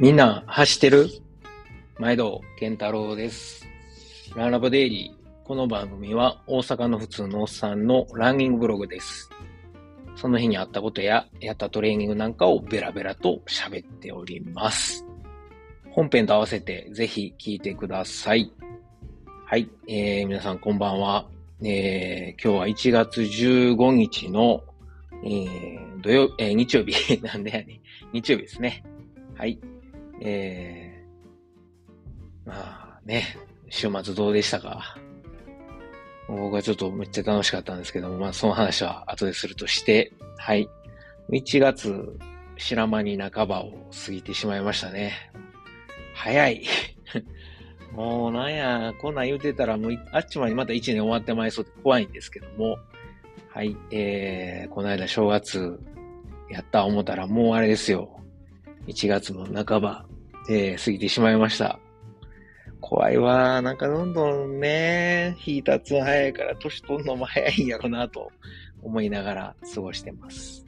みんな走ってる？毎度健太郎です。ランラボデイリー。この番組は大阪の普通のおっさんのランニングブログです。その日にあったことややったトレーニングなんかをベラベラと喋っております。本編と合わせてぜひ聞いてください。はい、えー、皆さんこんばんは。えー、今日は1月15日の、えー、土曜、えー、日曜日 なんでやね。日曜日ですね。はい。えー、まあね、週末どうでしたか？僕はちょっとめっちゃ楽しかったんですけども、まあその話は後でするとして、はい。1月、白間に半ばを過ぎてしまいましたね。早い。もうなんや、こんなん言うてたらもうあっちまでまた1年終わってまいそうで怖いんですけども、はい、えー、この間正月やった思ったらもうあれですよ。1月の半ば、えー、過ぎてしまいました。怖いわ。なんかどんどんね、日経つの早いから年取るのも早いんやろなと思いながら過ごしてます。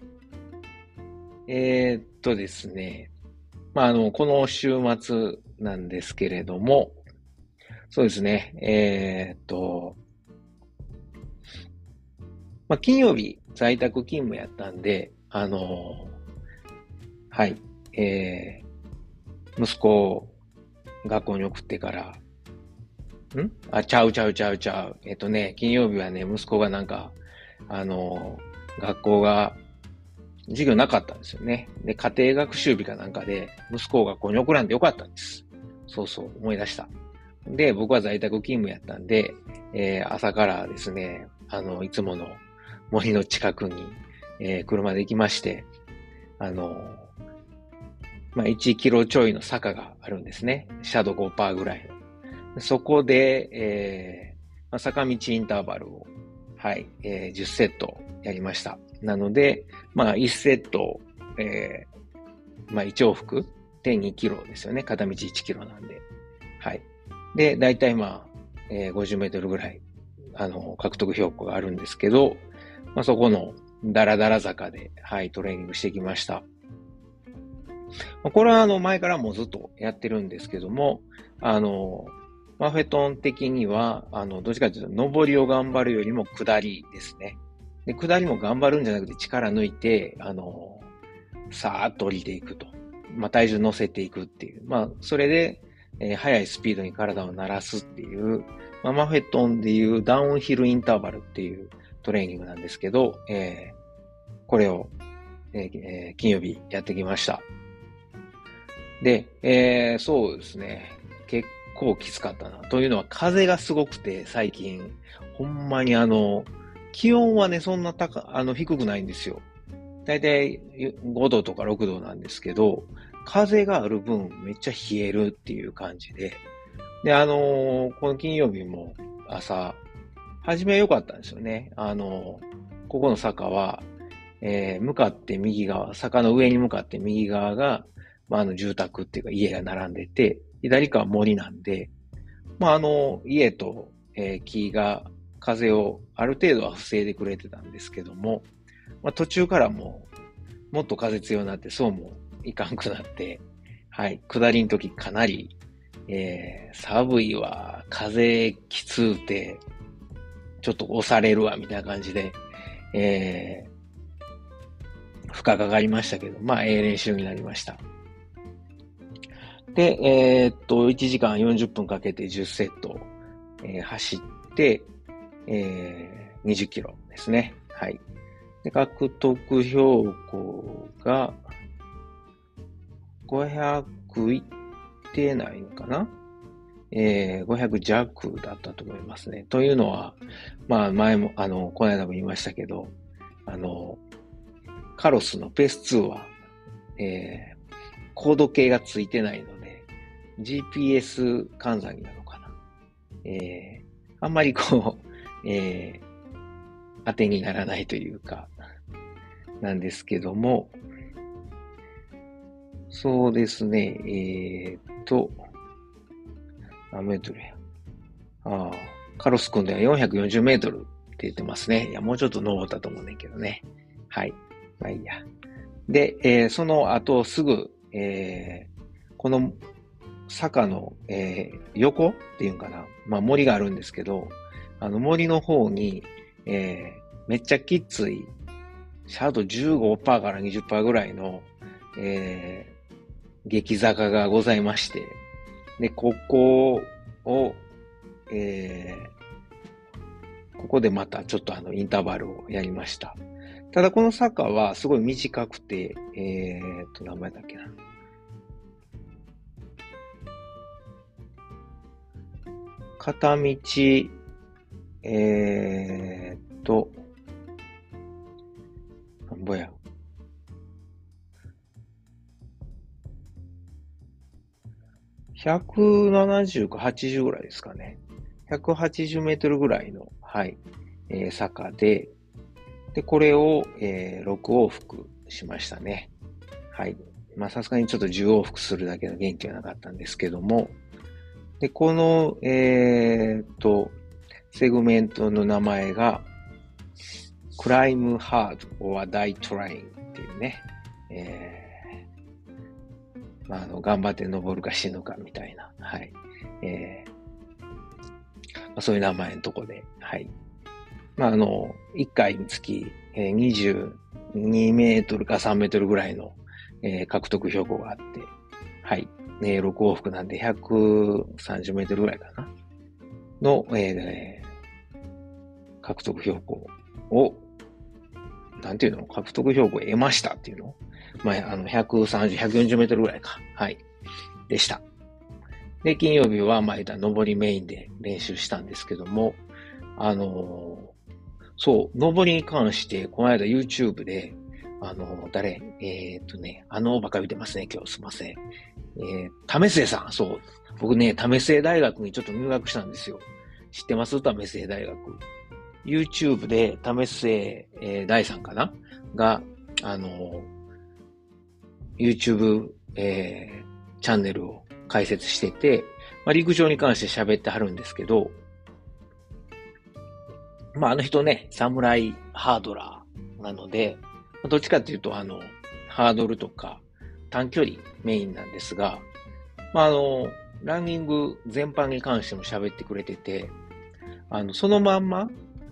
えー、っとですね。まあ、あの、この週末なんですけれども、そうですね。えー、っと、まあ、金曜日在宅勤務やったんで、あの、はい、えー、息子を学校に送ってから、ん？あ、ちゃうちゃうちゃうちゃう。えっとね、金曜日はね、息子がなんか、あの、学校が、授業なかったんですよね。で、家庭学習日かなんかで、息子を学校に送らんでよかったんです。そうそう、思い出した。で、僕は在宅勤務やったんで、えー、朝からですね、あの、いつもの森の近くに、えー、車で行きまして、あの、まあ、1キロちょいの坂があるんですね。シャドウ5%ぐらい。そこで、えーまあ、坂道インターバルを、はい、えー、10セットやりました。なので、まあ、1セット、えー、まあ、1往復で2キロですよね。片道1キロなんで。はい。で、だいたいまあ、えー、50メートルぐらい、あの、獲得標高があるんですけど、まあ、そこのダラダラ坂で、はい、トレーニングしてきました。これはあの前からもずっとやってるんですけども、あの、マフェトン的には、あの、どっちかというと、上りを頑張るよりも下りですね。で、下りも頑張るんじゃなくて力抜いて、あの、さーっと降りていくと。まあ、体重乗せていくっていう。まあ、それで、えー、速いスピードに体を鳴らすっていう、まあ、マフェトンでいうダウンヒルインターバルっていうトレーニングなんですけど、えー、これを、えー、金曜日やってきました。で、えー、そうですね。結構きつかったな。というのは風がすごくて最近、ほんまにあの、気温はね、そんな高、あの、低くないんですよ。だいたい5度とか6度なんですけど、風がある分めっちゃ冷えるっていう感じで。で、あのー、この金曜日も朝、初めは良かったんですよね。あのー、ここの坂は、えー、向かって右側、坂の上に向かって右側が、まあ、あの、住宅っていうか家が並んでて、左側森なんで、まあ、あの、家と、えー、木が風をある程度は防いでくれてたんですけども、まあ、途中からもう、もっと風強になって、そうもいかんくなって、はい、下りの時かなり、えー、寒いわ、風きつうて、ちょっと押されるわ、みたいな感じで、えー、負荷かかりましたけど、まあ、ええ練習になりました。で、えー、っと、1時間40分かけて10セット、えー、走って、えー、20キロですね。はい。で、獲得標高が、500いってないのかな？えー、500弱だったと思いますね。というのは、まあ前も、あの、この間も言いましたけど、あの、カロスのペース2は、えー、高度計がついてないので、GPS 換算になるのかな。えー、あんまりこう、えー、当てにならないというか、なんですけども、そうですね、えー、っと、何メートルや。ああ、カロス君では440メートルって言ってますね。いや、もうちょっと登ったと思うねんけどね。はい。まあいいや。で、えー、その後すぐ、えー、この坂の、えー、横っていうんかな。まあ森があるんですけど、あの森の方に、えー、めっちゃきつい、シャード15%から20%ぐらいの、えー、激坂がございまして、で、ここを、えー、ここでまたちょっとあのインターバルをやりました。ただこの坂はすごい短くて、えー、っと、名前だっけな。片道、えー、っと、なんぼや。170か80ぐらいですかね。180メートルぐらいの、はい、えー、坂で、で、これを、えー、6往復しましたね。はい。まあ、さすがにちょっと10往復するだけの元気はなかったんですけども、で、この、えー、と、セグメントの名前が、クライムハード or die trying っていうね、えー、まあ、あの、頑張って登るか死ぬかみたいな、はい。えー、まあ、そういう名前のとこで、はい。まあ、あの、1回につき、えー、22メートルか3メートルぐらいの、えー、獲得標高があって、はい。えー、6往復なんで130メートルぐらいかなの、えー、獲得標高を、なんていうの？獲得標高を得ましたっていうの？まあ、あの、130、140メートルぐらいか。はい。でした。で、金曜日は、まあ、言った上りメインで練習したんですけども、あのー、そう、上りに関して、この間 YouTube で、あの、誰？えー、っとね、あのばか見てますね、今日すいません。えー、為末さん、そう。僕ね、為末大学にちょっと入学したんですよ。知ってます？為末大学。YouTube で為末、えー、大さんかな？が、あの、YouTube、えー、チャンネルを開設してて、まあ、陸上に関して喋ってはるんですけど、まあ、あの人ね、サムライハードラーなので、どっちかっていうと、あの、ハードルとか短距離メインなんですが、まあ、あの、ランニング全般に関しても喋ってくれてて、あの、そのまんま、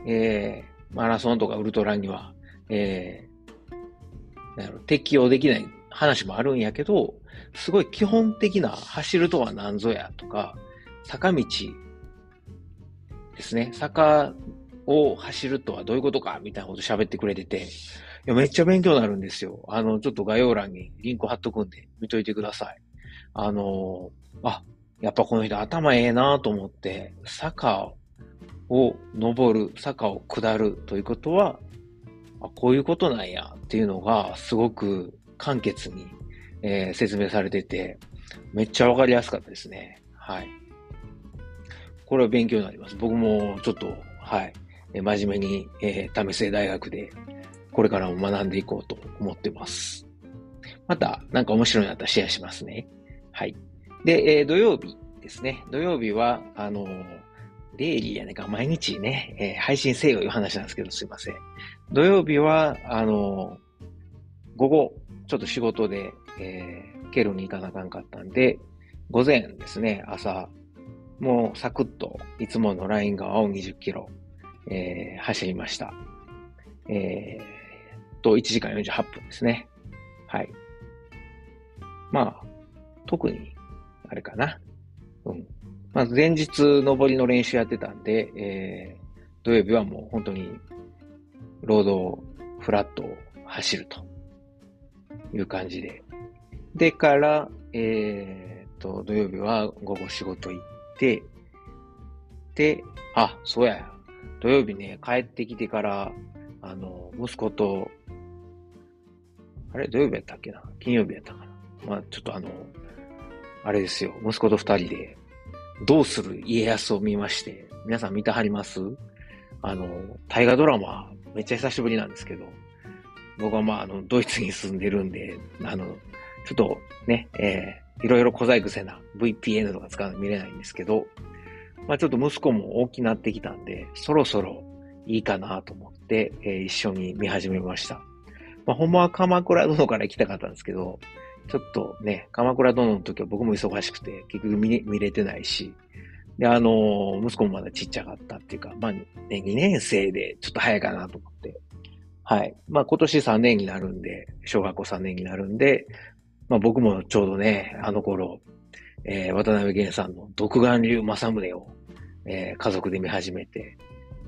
えー、マラソンとかウルトラには、えー、なん、適用できない話もあるんやけど、すごい基本的な走るとは何ぞやとか、坂道ですね。坂を走るとはどういうことかみたいなこと喋ってくれてて、いや、めっちゃ勉強になるんですよ。あの、ちょっと概要欄にリンク貼っとくんで、見といてください。あの、あ、やっぱこの人頭ええなと思って、坂を登る、坂を下るということは、あこういうことなんやっていうのが、すごく簡潔に、えー、説明されてて、めっちゃわかりやすかったですね。はい。これは勉強になります。僕もちょっと、はい。真面目に、えー、為末大学でこれからも学んでいこうと思ってます。また、なんか面白いのあったらシェアしますね。はい。で、えー、土曜日ですね。土曜日は、あのー、デイリーやねんか、毎日ね、えー、配信せよいう話なんですけど、すいません。土曜日は、あの、午後、ちょっと仕事で、えー、ケルに行かなあかんかったんで、午前ですね、朝、もうサクッと、いつものライン側を20キロ、えー、走りました。えー、と1時間48分ですね。はい。まあ、特に、あれかな。うん。まず前日登りの練習やってたんで、えー、土曜日はもう本当に、ロードフラットを走るという感じで。でから、えー、と、土曜日は午後仕事行って、で、あ、そうや。土曜日ね、帰ってきてから、あの、息子とあれ？土曜日やったっけな？金曜日やったかな？まあちょっとあの、あれですよ、息子と二人で、どうする家康を見まして、皆さん見てはります？あの、大河ドラマ、めっちゃ久しぶりなんですけど、僕はまあ、あの、ドイツに住んでるんで、あの、ちょっとね、えー、いろいろ小細工せな VPN とか使うの見れないんですけど、まあちょっと息子も大きくなってきたんで、そろそろいいかなと思って、えー、一緒に見始めました。まあ、ほんまは鎌倉殿から行きたかったんですけど、ちょっとね、鎌倉殿の時は僕も忙しくて、結局見見れてないし、で、あの、息子もまだちっちゃかったっていうか、まあ、ね、2年生でちょっと早いかなと思って、はい。まあ、今年3年になるんで、小学校3年になるんで、まあ、僕もちょうどね、あの頃、えー、渡辺源さんの独眼流正宗を、えー、家族で見始めて、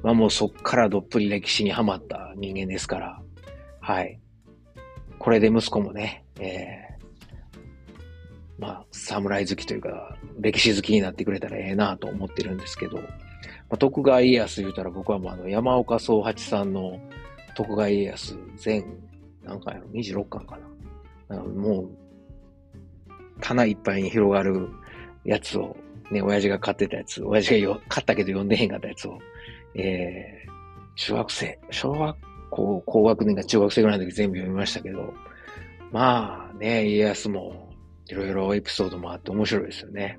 まあもうそっからどっぷり歴史にはまった人間ですから、はい。これで息子もね、えー、まあ、侍好きというか、歴史好きになってくれたらええなと思ってるんですけど、まあ、徳川家康言うたら僕はもうあの山岡宗八さんの徳川家康全、何回やろ ?26 巻かな。もう、棚いっぱいに広がるやつを、ね、親父が買ってたやつ、親父がよ買ったけど読んでへんかったやつを、えー、中学生、小学校高学年が中学生ぐらいの時全部読みましたけど、まあね、家康もいろいろエピソードもあって面白いですよね。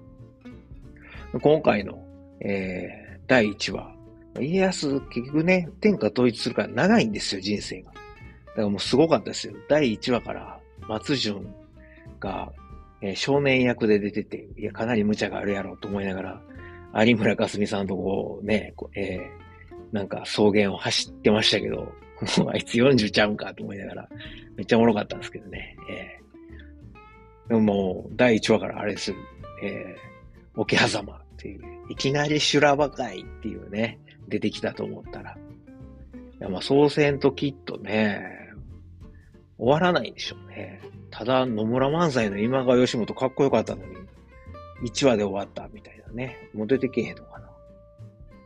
今回の、えー、第1話、家康結局ね、天下統一するから長いんですよ、人生が。だからもうすごかったですよ。第1話から松潤が、えー、少年役で出てて、いや、かなり無茶があるやろうと思いながら、有村架純さんとこうね、えー、なんか草原を走ってましたけど、も うあいつ40ちゃうんかと思いながら、めっちゃおもろかったんですけどね。えー、でももう、第1話からあれです。えー、桶狭間っていう、いきなり修羅場会っていうね、出てきたと思ったら。いや、まあ、総選ときっとね、終わらないんでしょうね。ただ、野村萬斎の今川義元かっこよかったのに、1話で終わったみたいなね。もう出てけへんのかな。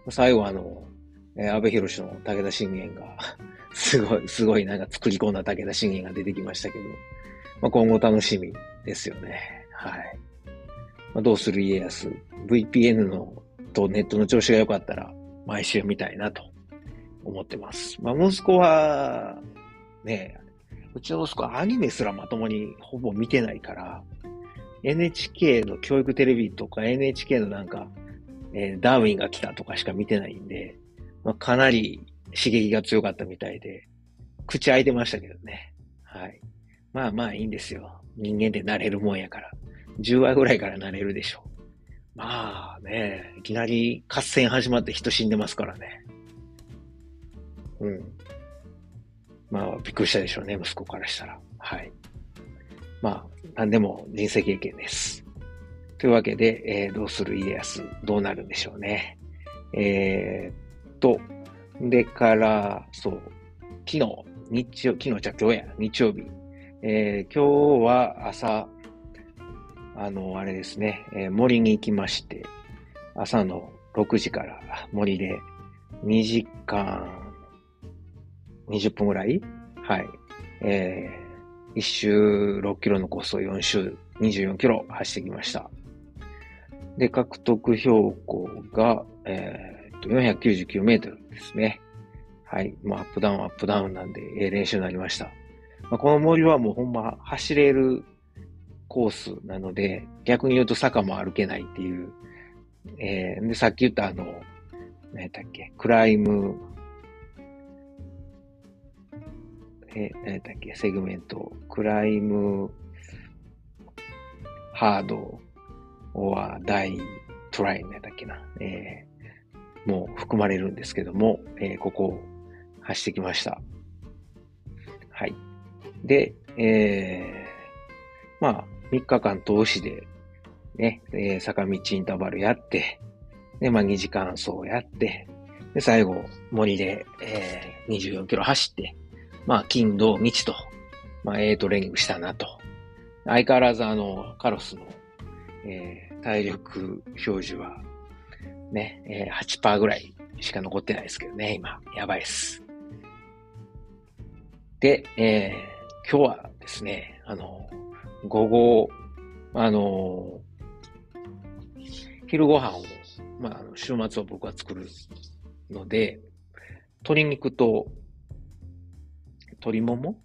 最後あの、えー、安倍博士の武田信玄が すごい、すごいなんか作り込んだ武田信玄が出てきましたけど、まあ、今後楽しみですよね。はい。まあ、どうする家康 ?VPN のとネットの調子が良かったら、毎週見たいなと思ってます。まあ、息子は、ね、うちの息子はアニメすらまともにほぼ見てないから、NHK の教育テレビとか NHK のなんか、えー、ダーウィンが来たとかしか見てないんで、まあ、かなり刺激が強かったみたいで、口開いてましたけどね。はい。まあまあいいんですよ。人間って慣れるもんやから。10話ぐらいから慣れるでしょう。まあね、いきなり合戦始まって人死んでますからね。うん。まあ、びっくりしたでしょうね、息子からしたら。はい。まあ、なんでも人生経験です。というわけで、えー、どうする家康、どうなるんでしょうね。えー、と、でから、そう、昨日、日曜、昨日じゃ今日や、日曜日。えー、今日は朝、あの、あれですね、えー、森に行きまして、朝の6時から森で2時間20分ぐらい？はい。えー、1周6キロのコースを4周24キロ走ってきました。で、獲得標高が、え、と499メートルですね。はい。まあ、アップダウン、アップダウンなんで、えー、練習になりました。まあ、この森はもうほんま走れるコースなので、逆に言うと坂も歩けないっていう。えー、で、さっき言ったあの、何やったっけ、クライム、えー、何やったっけ、セグメント、クライム、ハード、オア、ダイ、トライ何やったっけな、えー、もう含まれるんですけども、えー、ここを走ってきました。はい。で、えー、まあ、3日間通しで、ね、えー、坂道インターバルやって、で、まあ2時間走やって、で、最後、森で、えー、24キロ走って、まあ、金、土、日と、まあ、ええトレーニングしたなと。相変わらずあの、カロスの、えー、体力表示は、ね、えー、8%ぐらいしか残ってないですけどね、今。やばいっす。で、えー、今日はですね、あの、午後、あの昼ご飯を、まあ、週末は僕は作るので、鶏肉と、鶏もも？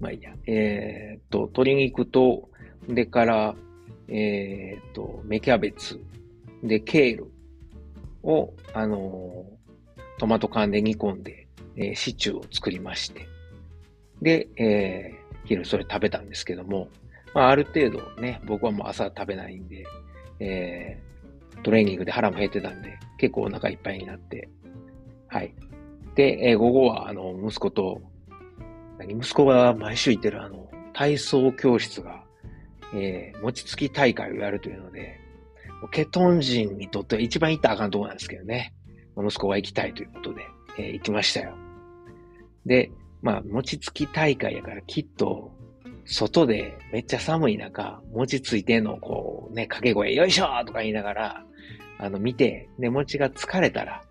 まあいいや。えー、っと、鶏肉と、でから、えー、っと、芽キャベツ、で、ケールを、あのトマト缶で煮込んで、えー、シチューを作りまして、で、え昼それ食べたんですけども、まあ、ある程度ね、僕はもう朝食べないんで、えー、トレーニングで腹も減ってたんで、結構お腹いっぱいになって、はい。で、えー、午後は、あの、息子と、何、息子が毎週行ってるあの、体操教室が、えー、餅つき大会をやるというので、ケトン人にとっては一番行ったらあかんとこなんですけどね。息子は行きたいということで、えー、行きましたよ。で、まあ、餅つき大会やからきっと、外でめっちゃ寒い中、餅ついてんのこうね、掛け声、よいしょとか言いながら、あの、見て、で、餅が疲れたら、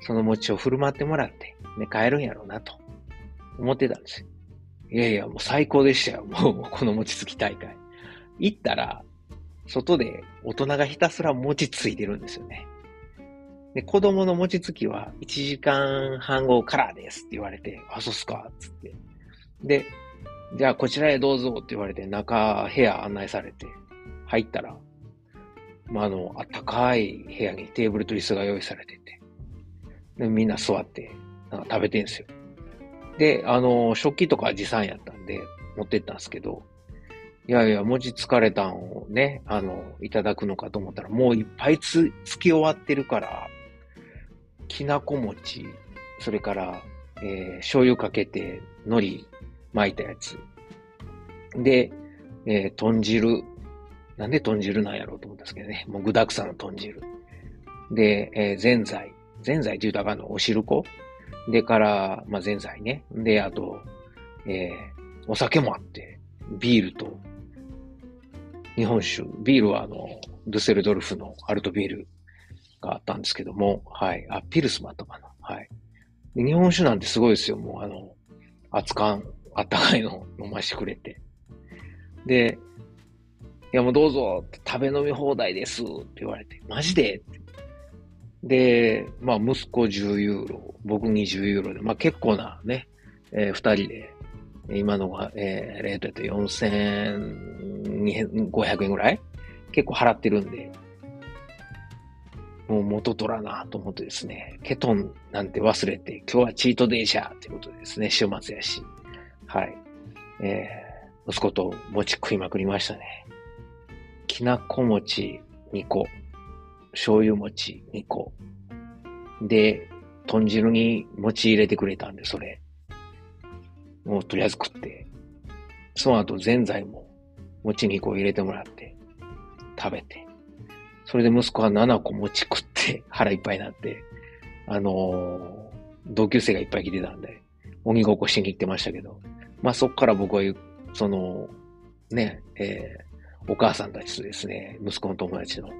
その餅を振る舞ってもらって、ね、帰るんやろうなと、思ってたんですよ。いやいや、もう最高でしたよ。もう、この餅つき大会。行ったら、外で大人がひたすら餅ついてるんですよね。で、子供の餅つきは1時間半後からですって言われて、あ、そうっすかつって。で、じゃあこちらへどうぞって言われて、中、部屋案内されて、入ったら、まあ、あの、あったかい部屋にテーブルと椅子が用意されてて、でみんな座って、なんか食べてんすよ。で、あの、食器とか持参やったんで、持ってったんですけど、いやいや、文字疲れたんをね、あの、いただくのかと思ったら、もういっぱいつ、つき終わってるから、きなこ餅、それから、えー、醤油かけて、海苔巻いたやつ。で、えー、豚汁。なんで豚汁なんやろうと思ったんですけどね。もう具沢山の豚汁。で、えー、ぜんざい。ぜんざいって言うとあかんの、お汁粉。でから、まあ、ぜんざいね。で、あと、えー、お酒もあって、ビールと、日本酒。ビールはあの、ドゥセルドルフのアルトビールがあったんですけども、はい。あ、ピルスもあったかな。はい。日本酒なんてすごいですよ。もうあの、熱燗、あったかいの 飲ましてくれて。で、いやもうどうぞ、食べ飲み放題ですって言われて、マジで？で、まあ息子10ユーロ、僕20ユーロで、まあ結構なね、えー、二人で、今のが、えー、レートやと500円ぐらい？結構払ってるんで、もう元取らなと思ってですね、ケトンなんて忘れて、今日はチートデイシャーってことでですね、週末やし、はい。えー、息子と餅食いまくりましたね。きなこ餅2個、醤油餅2個。で、豚汁に餅入れてくれたんで、それ。もうとりあえず食って。その後、ぜんざいも餅2個入れてもらって、食べて。それで息子は7個餅食って 腹いっぱいになって、あのー、同級生がいっぱい来てたんで、鬼ごっこしに行ってましたけど、まあそこから僕は、その、ね、えー、お母さんたちとですね、息子の友達の、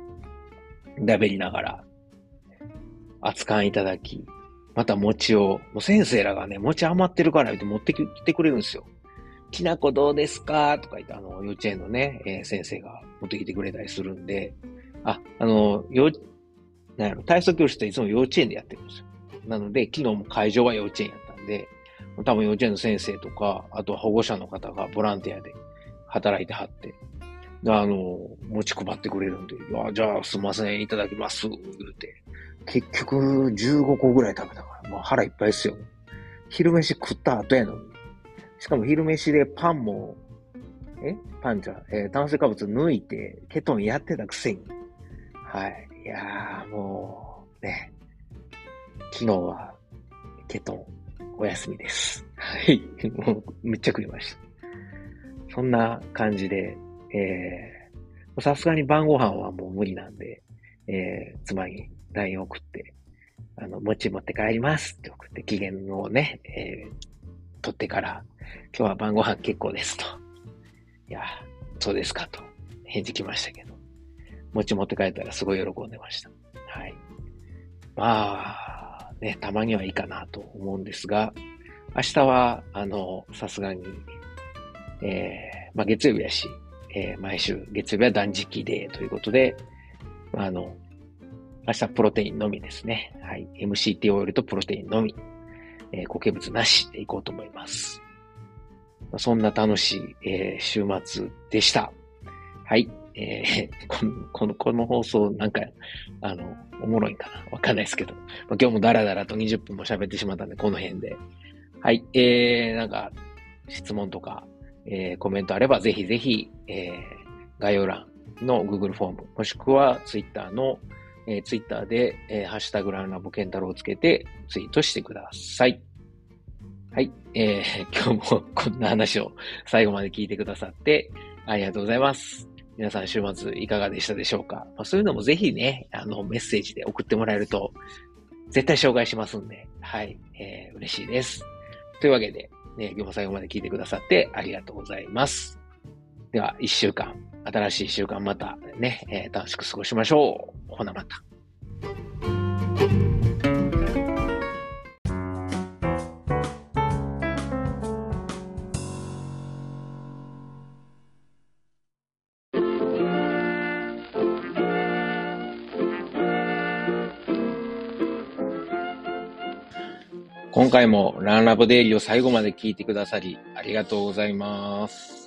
だべりながら、扱いいただき、また餅を、もう先生らがね、餅余ってるから言って持ってきてくれるんですよ。きなこどうですか？とか言って、あの、幼稚園のね、えー、先生が持ってきてくれたりするんで、あ、あの、幼、なんやろ、体操教室っていつも幼稚園でやってるんですよ。なので、昨日も会場は幼稚園やったんで、多分幼稚園の先生とか、あとは保護者の方がボランティアで働いてはって、で、あの、持ち配ってくれるんで、あじゃあすいません、いただきます、言うて。結局15個ぐらい食べたから、まあ腹いっぱいですよ。昼飯食った後やのに。しかも昼飯でパンも、え？パンじゃ、えー、炭水化物抜いて、ケトンやってたくせに。はい。いやー、もう、ね。昨日は、ケトンお休みです。はい。もう、めっちゃ食いました。そんな感じで、えー、さすがに晩ご飯はもう無理なんで、えー、妻に LINE 送って、あの、餅持って帰りますって送って、期限をね、えー、取ってから、今日は晩ご飯結構ですと。いや、そうですかと、返事来ましたけど、餅持って帰ったらすごい喜んでました。はい。まあ、ね、たまにはいいかなと思うんですが、明日は、あの、さすがに、えー、まあ、月曜日やし、えー、毎週月曜日は断食デーということで、あの、明日プロテインのみですね。はい。MCT オイルとプロテインのみ。えー、固形物なしでいこうと思います。まあ、そんな楽しい、えー、週末でした。はい。えー、この、この、この放送なんか、あの、おもろいかな？わかんないですけど。まあ、今日もダラダラと20分も喋ってしまったんで、この辺で。はい。えー、なんか、質問とか、えー、コメントあればぜひぜひ、えー、概要欄の Google フォーム、もしくは Twitter の、えー、Twitter で、えー、ハッシュタグランラボケンタロウをつけてツイートしてください。はい。えー、今日もこんな話を最後まで聞いてくださってありがとうございます。皆さん週末いかがでしたでしょうか、まあ、そういうのもぜひね、あの、メッセージで送ってもらえると、絶対紹介しますんで、はい、えー、嬉しいです。というわけで、ね、今日も最後まで聞いてくださってありがとうございます。では、一週間、新しい週間またね、えー、楽しく過ごしましょう。ほなまた。今回もランラボデイリーを最後まで聞いてくださりありがとうございます。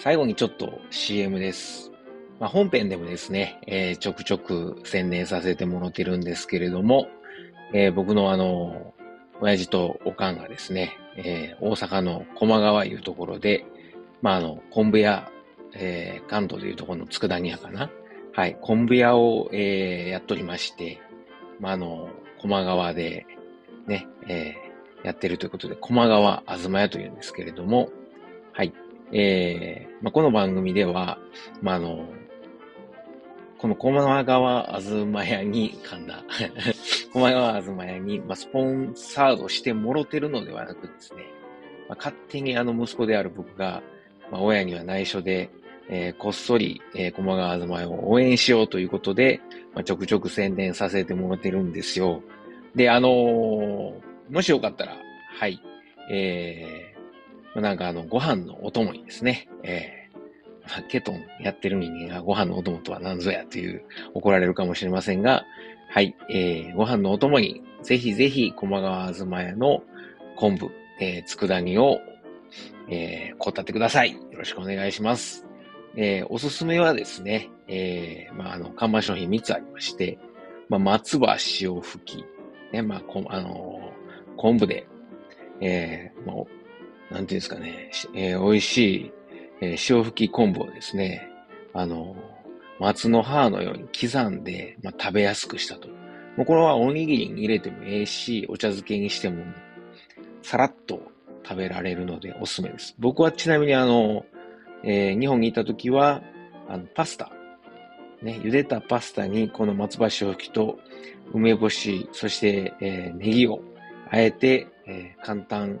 最後にちょっと CM です。まあ、本編でもですね、えー、ちょくちょく宣伝させてもらってるんですけれども、えー、僕のあの、親父とおかんがですね、えー、大阪の駒川いうところで、まあ、あの、昆布屋、え関東でいうところの佃煮屋かな。はい、昆布屋を、えやっておりまして、まあ、あの、駒川で、ね、えー、やってるということで、駒川あずま屋というんですけれども、はい。えー、まあ、この番組では、まあ、あの、この駒川あずま屋に、噛んだ。駒川あずま屋に、まあ、スポンサードしてもろてるのではなくですね、まあ、勝手にあの息子である僕が、まあ、親には内緒で、えー、こっそり、えー、駒川あずま屋を応援しようということで、まあ、ちょくちょく宣伝させてもらってるんですよ。で、あのー、もしよかったら、はい、えー、なんかあの、ご飯のお供にですね、えー、ケトンやってる人間がご飯のお供とは何ぞやという怒られるかもしれませんが、はい、えー、ご飯のお供に、ぜひぜひ、駒川あずま屋の昆布、えー、佃煮を、えー、こたってください。よろしくお願いします。えー、おすすめはですね、えー、まあ、あの、看板商品3つありまして、まあ、松葉塩吹き、ね、まあ、こあのー、昆布で、えー、もう、なんていうんですかね、えー、美味しい、えー、塩吹き昆布をですね、あの、松の葉のように刻んで、まあ、食べやすくしたと。もうこれはおにぎりに入れてもええし、お茶漬けにしても、さらっと食べられるのでおすすめです。僕はちなみにあの、えー、日本にいた時は、あの、パスタ、ね、茹でたパスタにこの松葉塩吹きと梅干し、そして、えー、ネギをあえて、えー、簡単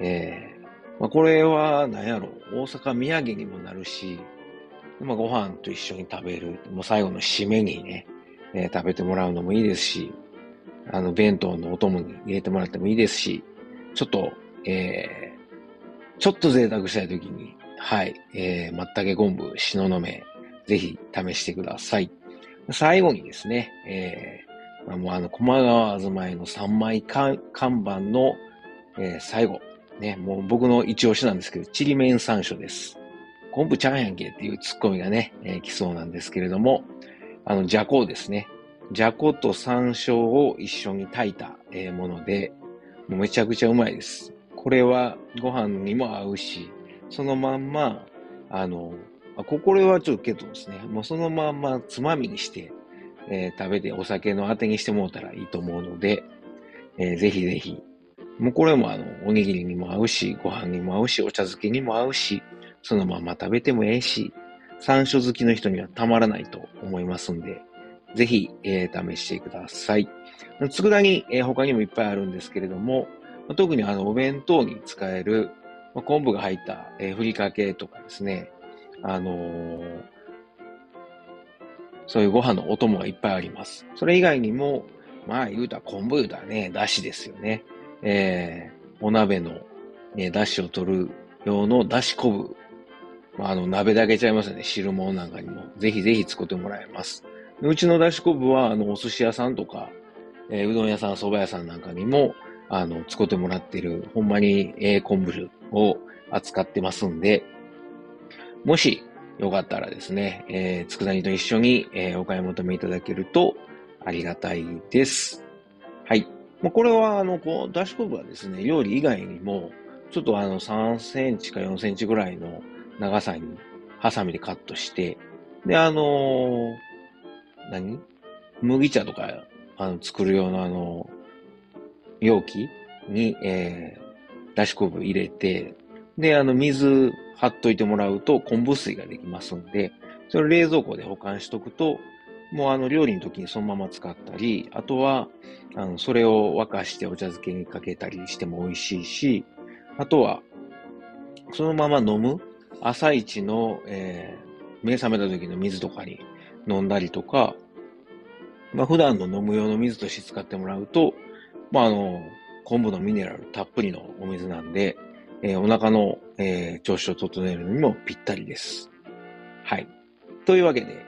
えー、まあ、これは何やろ、大阪土産にもなるし、まあ、ご飯と一緒に食べる、もう最後の締めにね、えー、食べてもらうのもいいですし、あの、弁当のお供に入れてもらってもいいですし、ちょっと、えー、ちょっと贅沢したいときに、はい、えー、松茸昆布、しののめ、ぜひ試してください。最後にですね、えー、まあ、もうあの、駒川あずまいの3枚看板の、えー、最後、ね、もう僕の一押しなんですけど、ちりめん山椒です。昆布ちゃんやんけっていうツッコミがね、えー、来そうなんですけれども、あの、じゃこですね。じゃこと山椒を一緒に炊いた、えー、もので、もうめちゃくちゃうまいです。これはご飯にも合うし、そのまんま、あの、あこれはちょっとけどですね、もうそのまんまつまみにして、えー、食べてお酒のあてにしてもらったらいいと思うので、えー、ぜひぜひ。もうこれもあの、おにぎりにも合うし、ご飯にも合うし、お茶漬けにも合うし、そのまま食べてもええし、山椒好きの人にはたまらないと思いますんで、ぜひ、えー、試してください。佃煮、えー、他にもいっぱいあるんですけれども、特にあの、お弁当に使える、まあ、昆布が入った、えー、ふりかけとかですね、あのー、そういうご飯のお供がいっぱいあります。それ以外にも、まあ言うたら昆布言うたらね、だしですよね。えー、お鍋の、ね、だしを取る用のだし昆布まあ、あの、鍋だけちゃいますよね。汁物なんかにも。ぜひぜひ作ってもらえます。うちのだし昆布は、あの、お寿司屋さんとか、えー、うどん屋さん、蕎麦屋さんなんかにも、あの、使ってもらってる、ほんまに、ええ昆布を扱ってますんで、もし、よかったらですね、えー、佃煮と一緒に、えー、お買い求めいただけるとありがたいです。はい。もうこれは、あの、こう、だし昆布はですね、料理以外にも、ちょっとあの、3センチか4センチぐらいの長さに、ハサミでカットして、で、あのー、何？麦茶とか、あの、作る用のあの、容器に、えー、だし昆布入れて、で、あの、水張っといてもらうと昆布水ができますんで、それを冷蔵庫で保管しとくと、もうあの料理の時にそのまま使ったり、あとは、あの、それを沸かしてお茶漬けにかけたりしても美味しいし、あとは、そのまま飲む朝一の、えー、目覚めた時の水とかに飲んだりとか、まあ普段の飲む用の水として使ってもらうと、まああの、昆布のミネラルたっぷりのお水なんで、えー、お腹の、えー、調子を整えるのにもぴったりです。はい。というわけで、